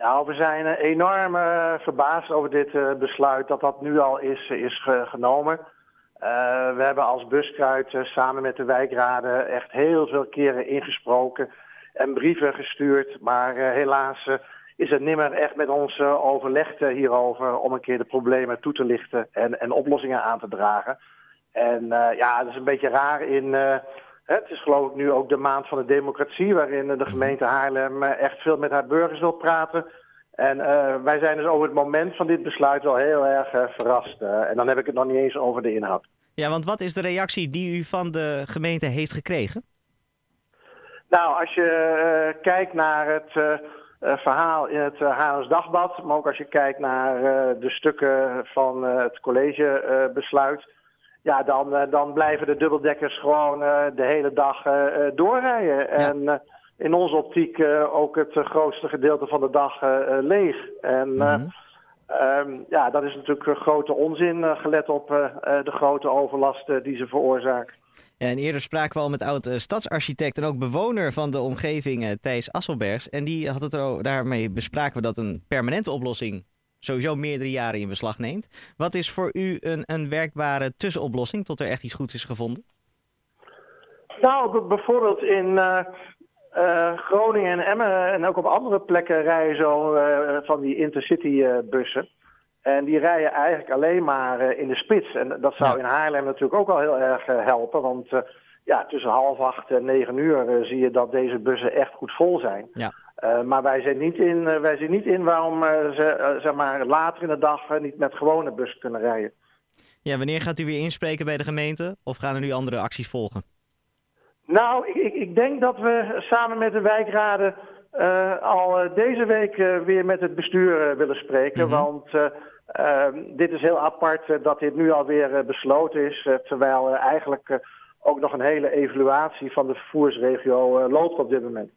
Nou, we zijn eh, enorm eh, verbaasd over dit eh, besluit dat dat nu al is, is ge- genomen. We hebben als buskruid samen met de wijkraden echt heel veel keren ingesproken en brieven gestuurd. Maar helaas is het nimmer echt met ons overlegd hierover om een keer de problemen toe te lichten en, en oplossingen aan te dragen. En ja, dat is een beetje raar in... het is geloof ik nu ook de maand van de democratie, waarin de gemeente Haarlem eh, echt veel met haar burgers wil praten. En eh, wij zijn dus over het moment van dit besluit wel heel erg eh, verrast. en dan heb ik het nog niet eens over de inhoud. Ja, want wat is de reactie die u van de gemeente heeft gekregen? Nou, als je kijkt naar het verhaal in het Haarlems Dagblad, maar ook als je kijkt naar de stukken van het collegebesluit, ja, dan, eh, dan blijven de dubbeldekkers gewoon eh, de hele dag eh, doorrijden. En in onze optiek ook het grootste gedeelte van de dag leeg. En Mhm. ehm, ja, dat is natuurlijk grote onzin, gelet op de grote overlast die ze veroorzaken. En eerder spraken we al met oud-stadsarchitect en ook bewoner van de omgeving, Thijs Asselbergs. En die had het er, daarmee bespraken we dat een permanente oplossing sowieso meerdere jaren in beslag neemt. Wat is voor u een, een werkbare tussenoplossing tot er echt iets goeds is gevonden? Nou, bijvoorbeeld in eh, eh, Groningen en Emmen en ook op andere plekken rijden zo eh, van die intercity-bussen. en die rijden eigenlijk alleen maar in de spits. En dat zou in Haarlem natuurlijk ook wel heel erg helpen. Want ja, tussen half acht en negen uur zie je dat deze bussen echt goed vol zijn. Ja. Eh, maar wij zijn niet in, eh, wij zien niet in waarom eh, ze zeg maar, later in de dag niet met gewone bussen kunnen rijden. Ja, wanneer gaat u weer inspreken bij de gemeente? Of gaan er nu andere acties volgen? Nou, ik, ik, denk dat we samen met de wijkraden al deze week weer met het bestuur willen spreken. Mhm. Want eh, ehm, dit is heel apart dat dit nu alweer besloten is. terwijl er eigenlijk ook nog een hele evaluatie van de vervoersregio loopt op dit moment.